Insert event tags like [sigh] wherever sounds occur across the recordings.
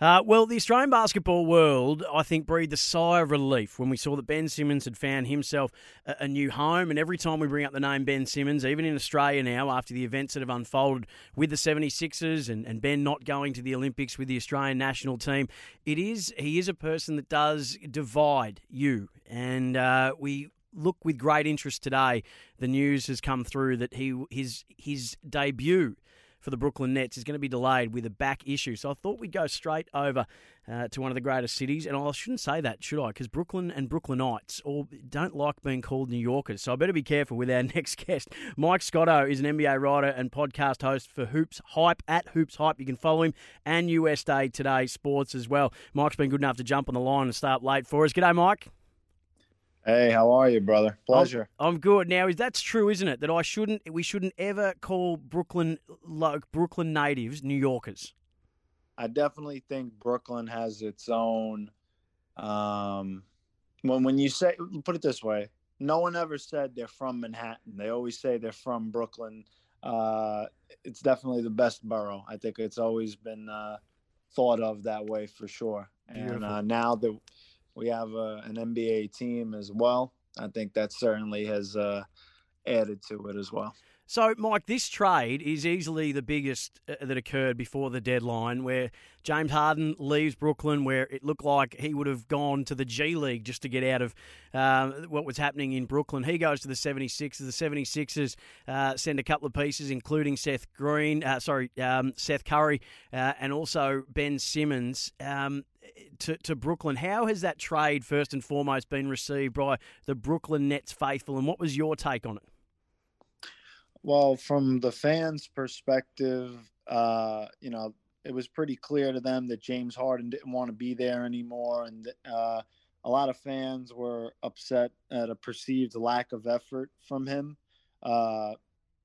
Uh, well, the Australian basketball world, I think, breathed a sigh of relief when we saw that Ben Simmons had found himself a, a, new home. And every time we bring up the name Ben Simmons, even in Australia now, after the events that have unfolded with the 76ers and, and Ben not going to the Olympics with the Australian national team, it is he is a person that does divide you. And uh, we look with great interest today. The news has come through that he his his debut for the Brooklyn Nets is going to be delayed with a back issue. So I thought we'd go straight over uh, to one of the greatest cities. And I shouldn't say that, should I? Because Brooklyn and Brooklynites all don't like being called New Yorkers. So I better be careful with our [laughs] next guest. Mike Scotto is an NBA writer and podcast host for HoopsHype at HoopsHype. You can follow him and USA Today Sports as well. Mike's been good enough to jump on the line and start late for us. G'day, Mike. Hey, how are you, brother? Pleasure. I'm, I'm, good. Now, is that's true, isn't it? That I shouldn't, we shouldn't ever call Brooklyn, like Brooklyn natives, New Yorkers. I definitely think Brooklyn has its own. Um, when when you say, put it this way, no one ever said they're from Manhattan. They always say they're from Brooklyn. Uh, it's definitely the best borough. I think it's always been uh, thought of that way for sure. And uh, now that we have uh, an NBA team as well. I think that certainly has uh, added to it as well. So, Mike, this trade is easily the biggest uh, that occurred before the deadline, where James Harden leaves Brooklyn, where it looked like he would have gone to the G League just to get out of uh, what was happening in Brooklyn. He goes to the 76ers. The 76ers uh, send a couple of pieces, including Seth Green, uh, sorry, um, Seth Curry, uh, and also Ben Simmons. Um, to, to Brooklyn. How has that trade, first and foremost, been received by the Brooklyn Nets faithful, and what was your take on it? Well, from the fans' perspective, uh, you know, it was pretty clear to them that James Harden didn't want to be there anymore, and uh, a lot of fans were upset at a perceived lack of effort from him. Uh,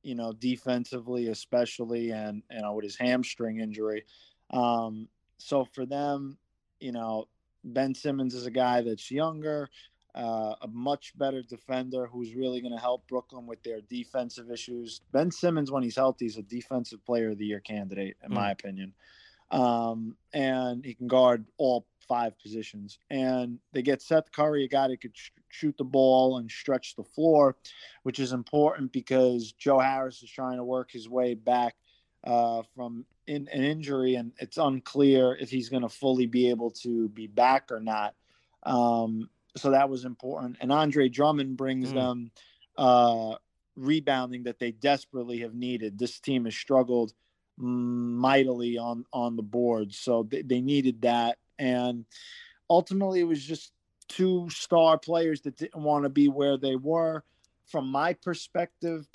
you know, defensively, especially, and you know, with his hamstring injury. Um, so for them, you know, Ben Simmons is a guy that's younger, uh, a much better defender who's really going to help Brooklyn with their defensive issues. Ben Simmons, when he's healthy, is a defensive player of the year candidate, in mm. my opinion. Um, and he can guard all five positions. And they get Seth Curry, a guy that could sh- shoot the ball and stretch the floor, which is important because Joe Harris is trying to work his way back uh, from in, an injury, and it's unclear if he's going to fully be able to be back or not. Um, so that was important. And Andre Drummond brings mm. them uh, rebounding that they desperately have needed. This team has struggled mightily on on the board, so they, they needed that. And ultimately, it was just two star players that didn't want to be where they were. From my perspective,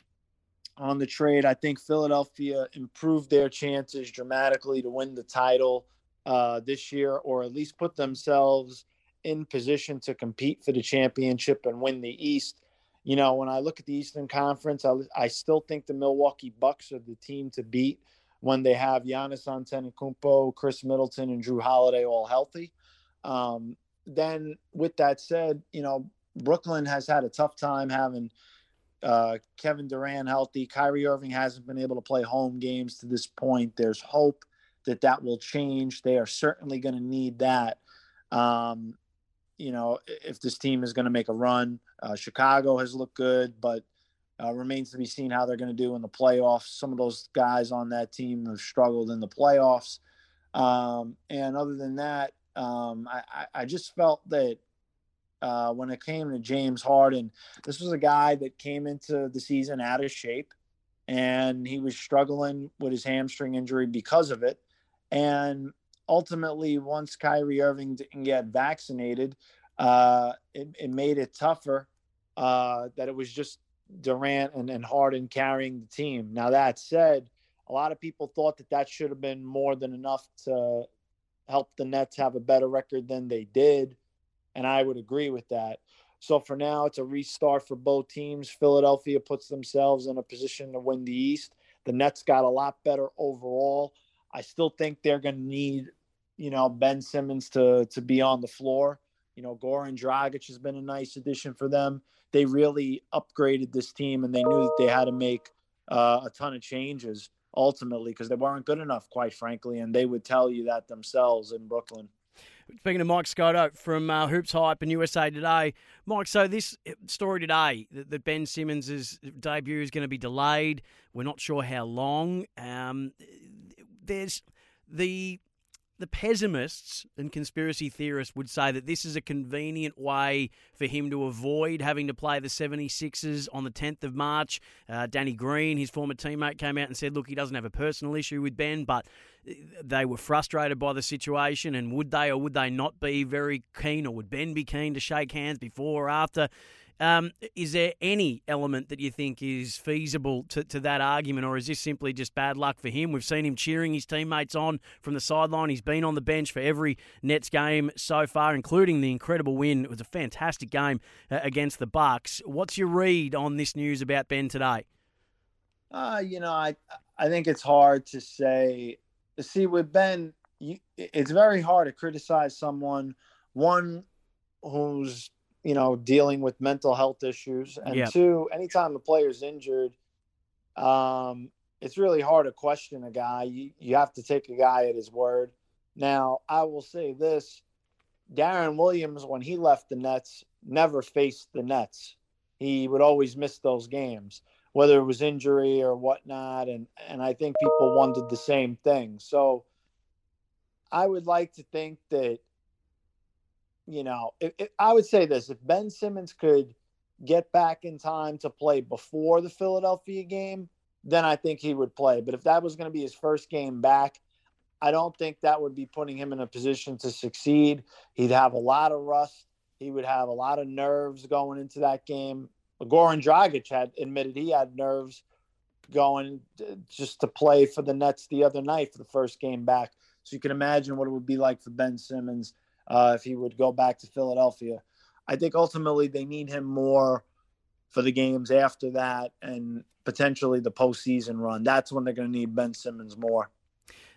on the trade. I think Philadelphia improved their chances dramatically to win the title uh, this year, or at least put themselves in position to compete for the championship and win the East. You know, when I look at the Eastern Conference, I, I still think the Milwaukee Bucks are the team to beat when they have Giannis Antetokounmpo, Khris Middleton, and Jrue Holiday all healthy. Um, then, with that said, you know, Brooklyn has had a tough time having – uh, Kevin Durant healthy. Kyrie Irving hasn't been able to play home games to this point. There's hope that that will change. They are certainly going to need that. Um, you know, if this team is going to make a run, uh, Chicago has looked good, but uh, remains to be seen how they're going to do in the playoffs. Some of those guys on that team have struggled in the playoffs. Um, and other than that, um, I, I, just felt that uh, when it came to James Harden. This was a guy that came into the season out of shape, and he was struggling with his hamstring injury because of it. And ultimately, once Kyrie Irving didn't get vaccinated, uh, it, it made it tougher uh, that it was just Durant and, and Harden carrying the team. Now, that said, a lot of people thought that that should have been more than enough to help the Nets have a better record than they did. And I would agree with that. So for now, it's a restart for both teams. Philadelphia puts themselves in a position to win the East. The Nets got a lot better overall. I still think they're going to need, you know, Ben Simmons to to be on the floor. You know, Goran Dragic has been a nice addition for them. They really upgraded this team, and they knew that they had to make uh, a ton of changes ultimately because they weren't good enough, quite frankly, and they would tell you that themselves in Brooklyn. Speaking of Mike Scotto from uh, HoopsHype and USA Today, Mike. So this uh, story today that, that Ben Simmons' debut is going to be delayed. We're not sure how long. Um, there's the the pessimists and conspiracy theorists would say that this is a convenient way for him to avoid having to play the 76ers on the 10th of March. Uh, Danny Green, his former teammate, came out and said, look, he doesn't have a personal issue with Ben, but uh, they were frustrated by the situation and would they or would they not be very keen or would Ben be keen to shake hands before or after? Um, is there any element that you think is feasible to, to that argument, or is this simply just bad luck for him? We've seen him cheering his teammates on from the sideline. He's been on the bench for every Nets game so far, including the incredible win. It was a fantastic game uh, against the Bucks. What's your read on this news about Ben today? Uh, you know, I I think it's hard to say. See, with Ben, you, it's very hard to criticize someone one who's you know, dealing with mental health issues. And yep. two, anytime a player's injured, um, it's really hard to question a guy. You, you have to take a guy at his word. Now, I will say this Deron Williams, when he left the Nets, never faced the Nets. He would always miss those games, whether it was injury or whatnot. And, and I think people wanted the same thing. So I would like to think that you know, if, if, I would say this: if Ben Simmons could get back in time to play before the Philadelphia game, then I think he would play. But if that was going to be his first game back, I don't think that would be putting him in a position to succeed. He'd have a lot of rust. He would have a lot of nerves going into that game. Goran Dragic had admitted he had nerves going just to play for the Nets the other night for the first game back. So you can imagine what it would be like for Ben Simmons uh, if he would go back to Philadelphia. I think ultimately they need him more for the games after that and potentially the postseason run. That's when they're going to need Ben Simmons more.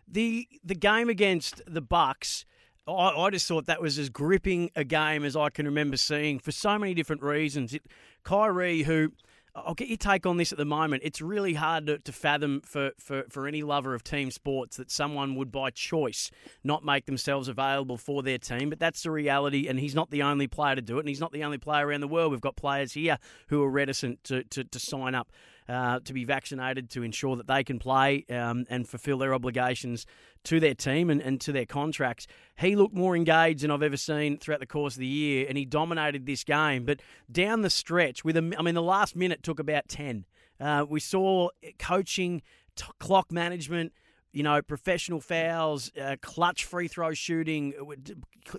The the game against the Bucks. I, I, just thought that was as gripping a game as I can remember seeing for so many different reasons. It, Kyrie, who I'll get your take on this at the moment. It's really hard to, to, fathom for, for, for any lover of team sports that someone would, by choice, not make themselves available for their team. But that's the reality, and he's not the only player to do it, and he's not the only player around the world. We've got players here who are reticent to, to, to sign up uh, to be vaccinated to ensure that they can play um, and fulfil their obligations to their team and, and to their contracts. He looked more engaged than I've ever seen throughout the course of the year, and he dominated this game. But down the stretch, with a, I mean, the last minute took about 10. Uh, we saw coaching, t- clock management, you know, professional fouls, uh, clutch free throw shooting.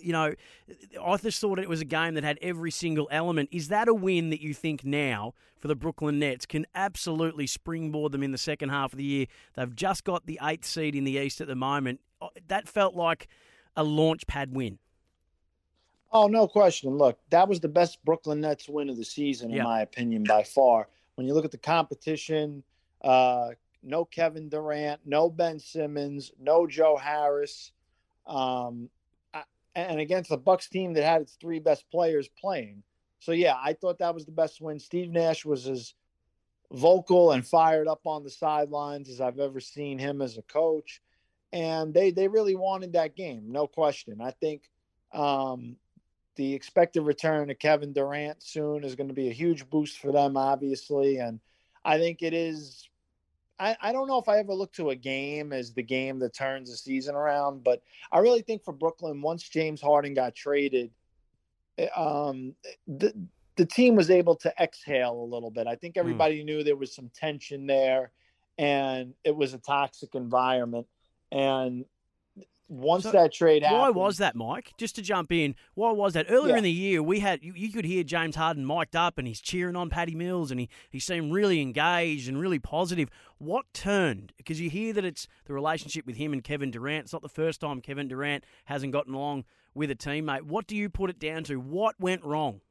You know, I just thought it was a game that had every single element. Is that a win that you think now for the Brooklyn Nets can absolutely springboard them in the second half of the year? They've just got the eighth seed in the East at the moment. Uh, that felt like a launch pad win. Oh, no question. Look, that was the best Brooklyn Nets win of the season, in yep. my opinion, by far. When you look at the competition, uh, no Kevin Durant, no Ben Simmons, no Joe Harris, um, and against the Bucks team that had its three best players playing. So yeah, I thought that was the best win. Steve Nash was as vocal and fired up on the sidelines as I've ever seen him as a coach, and they they really wanted that game, no question. I think um, the expected return of Kevin Durant soon is going to be a huge boost for them, obviously, and I think it is I, I don't know if I ever look to a game as the game that turns the season around, but I really think for Brooklyn, once James Harden got traded, eh, um, the the team was able to exhale a little bit. I think hmm. everybody mm. knew there was some tension there, and it was a toxic environment. And once so that trade happened. Why was that, Mike? Just to jump in, why was that? Earlier yeah. in the year, we had you, you, could hear James Harden mic'd up and he's cheering on Patty Mills and he, he seemed really engaged and really positive. What turned? Because you hear that it's the relationship with him and Kevin Durant. It's not the first time Kevin Durant hasn't gotten along with a teammate. What do you put it down to? What went wrong?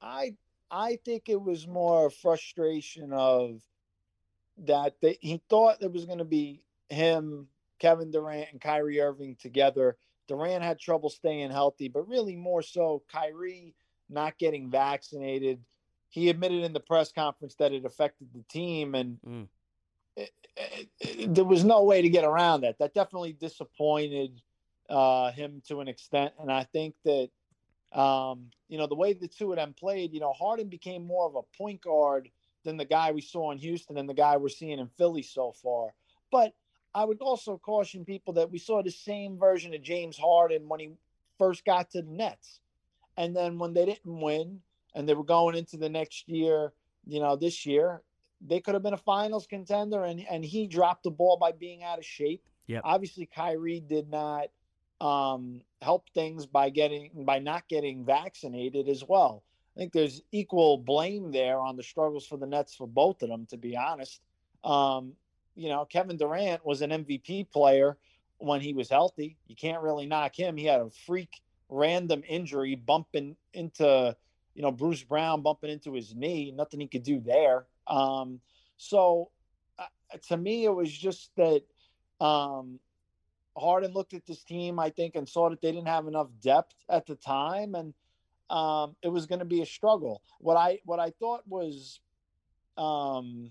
I I think it was more frustration of that they, he thought there was going to be him Kevin Durant and Kyrie Irving together. Durant had trouble staying healthy, but really more so Kyrie not getting vaccinated. He admitted in the press conference that it affected the team, and mm. it, it, it, there was no way to get around that. That definitely disappointed uh, him to an extent, and I think that um, you know the way the two of them played, you know, Harden became more of a point guard than the guy we saw in Houston and the guy we're seeing in Philly so far. But I would also caution people that we saw the same version of James Harden when he first got to the Nets. And then when they didn't win and they were going into the next year, you know, this year, they could have been a finals contender and, and he dropped the ball by being out of shape. Yeah. Obviously Kyrie did not um, help things by getting by not getting vaccinated as well. I think there's equal blame there on the struggles for the Nets for both of them, to be honest. Um, you know, Kevin Durant was an MVP player when he was healthy. You can't really knock him. He had a freak random injury bumping into, you know, Bruce Brown bumping into his knee. Nothing he could do there. Um, so uh, to me, it was just that um, Harden looked at this team, I think, and saw that they didn't have enough depth at the time, and um, it was going to be a struggle. What I what I thought was um,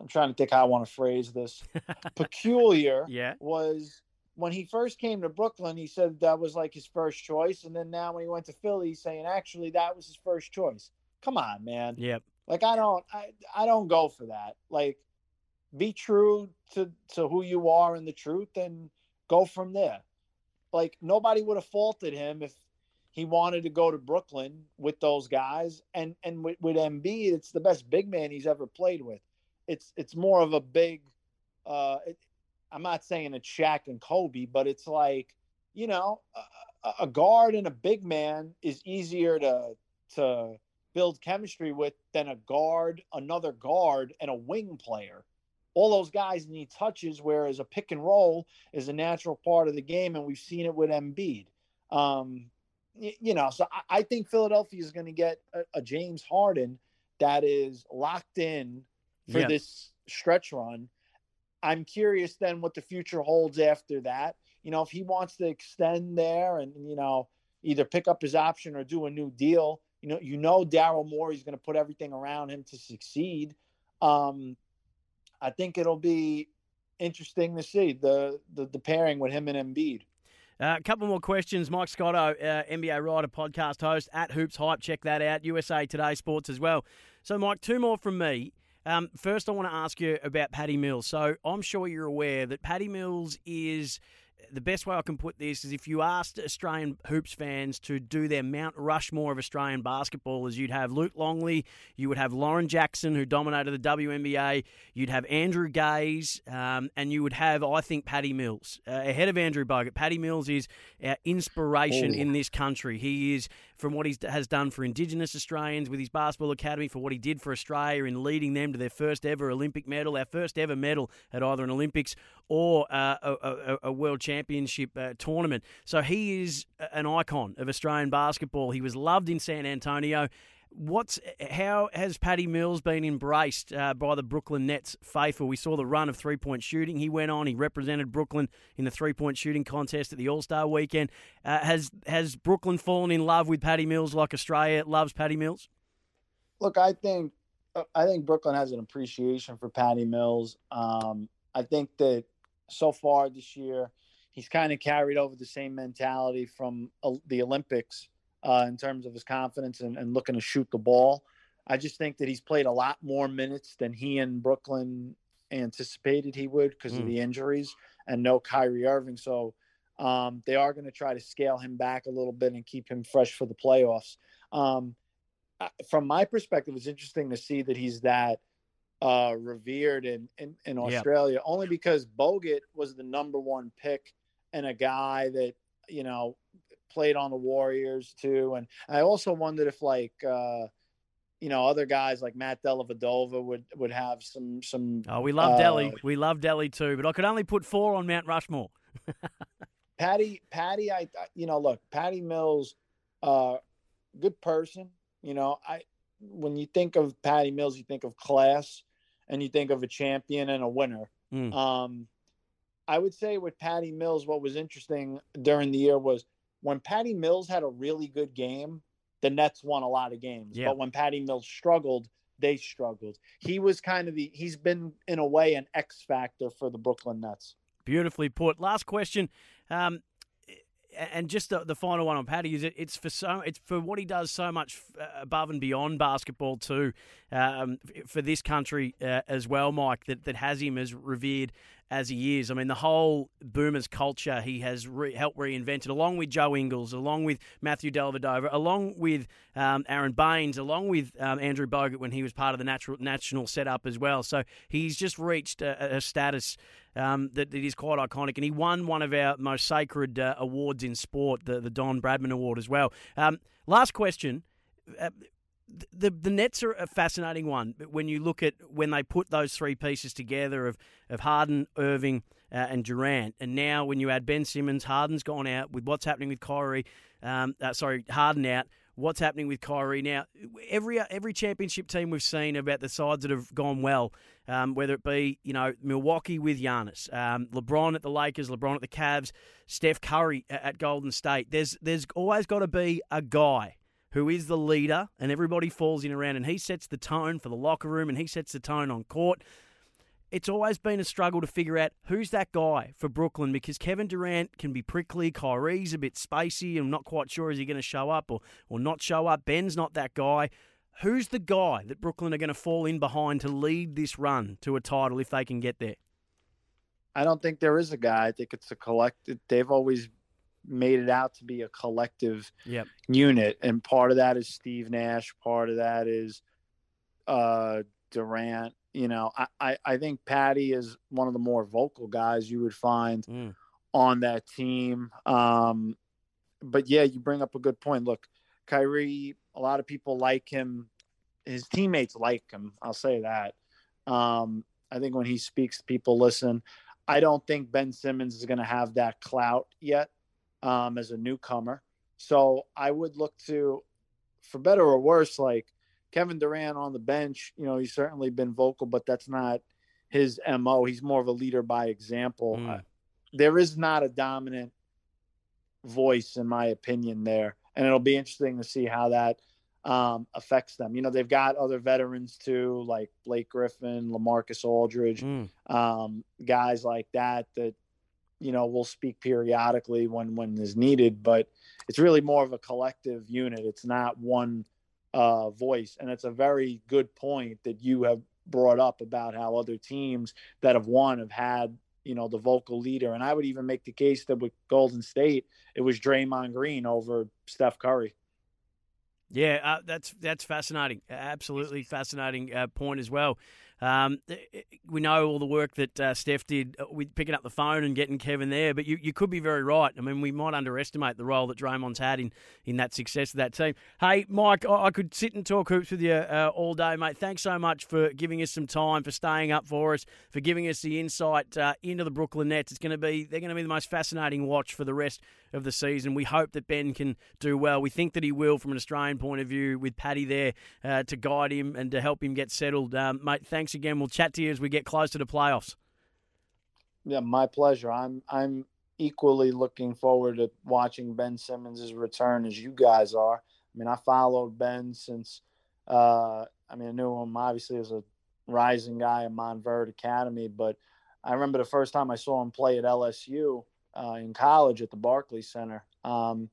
I'm trying to think how I want to phrase this. [laughs] Peculiar yeah. was when he first came to Brooklyn, he said that was like his first choice. And then now when he went to Philly, he's saying actually that was his first choice. Come on, man. Yep. Like I don't I, I don't go for that. Like be true to, to who you are and the truth and go from there. Like nobody would have faulted him if he wanted to go to Brooklyn with those guys. And and with, with Embiid, it's the best big man he's ever played with it's it's more of a big. Uh, it, I'm not saying it's Shaq and Kobe, but it's like you know a, a guard and a big man is easier to to build chemistry with than a guard, another guard, and a wing player. All those guys need touches, whereas a pick and roll is a natural part of the game, and we've seen it with Embiid. Um, you, know, so I, I, think Philadelphia is going to get a, a, James Harden that is locked in for this stretch run. I'm curious then what the future holds after that. You know, if he wants to extend there and you know either pick up his option or do a new deal, you know, you know Daryl Morey is going to put everything around him to succeed. Um, I think it'll be interesting to see the the, the pairing with him and Embiid. Uh, a couple more questions. Mike Scotto, uh, NBA writer, podcast host at HoopsHype. Check that out. USA Today Sports as well. So, Mike, two more from me. Um, first, I want to ask you about Patty Mills. So I'm sure you're aware that Patty Mills is the best way I can put this is if you asked Australian hoops fans to do their Mount Rushmore of Australian basketballers, you'd have Luke Longley, you would have Lauren Jackson, who dominated the WNBA, you'd have Andrew Gaze, um, and you would have, I think, Patty Mills. Uh, ahead of Andrew Bogut, Patty Mills is our inspiration oh. in this country. He is, from what he has done for Indigenous Australians with his basketball academy, for what he did for Australia in leading them to their first ever Olympic medal, our first ever medal at either an Olympics or uh, a, a, a, World Championship uh, tournament. So he is an icon of Australian basketball. He was loved in San Antonio. What's how has Patty Mills been embraced uh, by the Brooklyn Nets faithful? We saw the run of three point shooting he went on. He represented Brooklyn in the three point shooting contest at the All Star Weekend. Uh, has has Brooklyn fallen in love with Patty Mills like Australia loves Patty Mills? Look, I think uh, I think Brooklyn has an appreciation for Patty Mills. Um, I think that so far this year. He's kind of carried over the same mentality from uh, the Olympics uh, in terms of his confidence and, and, looking to shoot the ball. I just think that he's played a lot more minutes than he and Brooklyn anticipated he would because mm. of the injuries and no Kyrie Irving. So um, they are going to try to scale him back a little bit and keep him fresh for the playoffs. Um, from my perspective, it's interesting to see that he's that – uh, revered in, in, in Australia, yep. only because Bogut was the number one pick and a guy that you know played on the Warriors too. And I also wondered if like uh, you know other guys like Matt Dellavedova would would have some some. Oh, we love uh, Delly. We love Delly too, but I could only put four on Mount Rushmore. [laughs] Patty, Patty, I you know look, Patty Mills, uh, good person. You know, I when you think of Patty Mills, you think of class, and you think of a champion and a winner. Mm. Um, I would say with Patty Mills, what was interesting during the year was when Patty Mills had a really good game, the Nets won a lot of games. Yeah. But when Patty Mills struggled, they struggled. He was kind of the he's been in a way an X factor for the Brooklyn Nets. Beautifully put. Last question. Um, and just the, the final one on Patty is it, it's for so it's for what he does so much uh, above and beyond basketball too, um, for this country uh, as well, Mike. That that has him as revered as he is. I mean, the whole Boomers culture he has re- helped reinvent it, along with Joe Ingles, along with Matthew Dellavedova, along with um, Aron Baynes, along with um, Andrew Bogut when he was part of the natural, national setup as well. So he's just reached a, a status um, that, that is quite iconic, and he won one of our most sacred uh, awards in sport, the, the Don Bradman Award as well. Um, last question. Uh, the the Nets are a fascinating one. When you look at when they put those three pieces together of of Harden, Irving, uh, and Durant, and now when you add Ben Simmons, Harden's gone out with what's happening with Kyrie. Um, uh, sorry, Harden out. What's happening with Kyrie now? Every every championship team we've seen about the sides that have gone well, um, whether it be you know Milwaukee with Giannis, um, LeBron at the Lakers, LeBron at the Cavs, Steph Curry at, at Golden State. There's there's always got to be a guy who is the leader, and everybody falls in around, and he sets the tone for the locker room, and he sets the tone on court. It's always been a struggle to figure out who's that guy for Brooklyn because Kevin Durant can be prickly, Kyrie's a bit spacey, I'm not quite sure is he going to show up or, or not show up. Ben's not that guy. Who's the guy that Brooklyn are going to fall in behind to lead this run to a title if they can get there? I don't think there is a guy. I think it's a collective. They've always made it out to be a collective yep. unit. And part of that is Steve Nash. Part of that is uh, Durant. You know, I, I, I, think Patty is one of the more vocal guys you would find mm. on that team. Um, but yeah, you bring up a good point. Look, Kyrie, a lot of people like him. His teammates like him. I'll say that. Um, I think when he speaks, people listen. I don't think Ben Simmons is going to have that clout yet um, as a newcomer. So I would look to, for better or worse, like Kevin Durant on the bench. You know, he's certainly been vocal, but that's not his mo. He's more of a leader by example. Mm. Uh, there is not a dominant voice, in my opinion, there, and it'll be interesting to see how that um, affects them. You know, they've got other veterans too, like Blake Griffin, LaMarcus Aldridge, mm. um, guys like that that you know we'll speak periodically when when is needed but it's really more of a collective unit it's not one uh, voice and it's a very good point that you have brought up about how other teams that have won have had you know the vocal leader and i would even make the case that with golden state it was Draymond Green over Steph Curry yeah, uh, that's that's fascinating. Absolutely fascinating uh, point as well. Um, we know all the work that uh, Steph did uh, with picking up the phone and getting Kevin there, but you, you could be very right. I mean, we might underestimate the role that Draymond's had in, in that success of that team. Hey, Mike, I, I could sit and talk hoops with you uh, all day, mate. Thanks so much for giving us some time, for staying up for us, for giving us the insight uh, into the Brooklyn Nets. It's going to be they're going to be the most fascinating watch for the rest of the season. We hope that Ben can do well. We think that he will from an Australian point of view with Patty there uh, to guide him and to help him get settled. Um, mate, thanks thanks again. We'll chat to you as we get close to the playoffs. Yeah, my pleasure. I'm I'm equally looking forward to watching Ben Simmons' return as you guys are. I mean, I followed Ben since uh, I mean I knew him obviously as a rising guy at Montverde Academy, but I remember the first time I saw him play at LSU uh, in college at the Barclays Center. Um,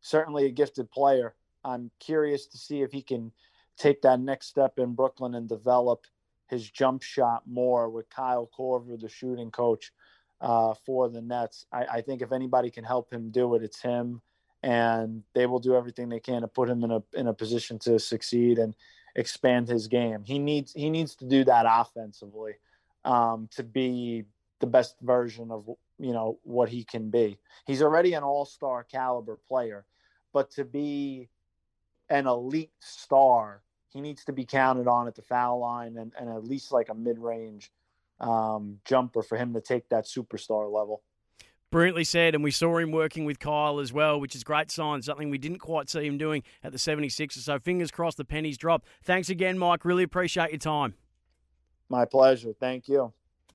certainly a gifted player. I'm curious to see if he can take that next step in Brooklyn and develop his jump shot more with Kyle Korver, the shooting coach uh, for the Nets. I, I, think if anybody can help him do it, it's him, and they will do everything they can to put him in a in a position to succeed and expand his game. He needs he needs to do that offensively um, to be the best version of you know what he can be. He's already an all-star caliber player, but to be an elite star, he needs to be counted on at the foul line and, and at least like a mid-range um, jumper for him to take that superstar level. Brilliantly said, and we saw him working with Kyle as well, which is great sign, something we didn't quite see him doing at the 76ers. So fingers crossed the pennies drop. Thanks again, Mike. Really appreciate your time. My pleasure. Thank you.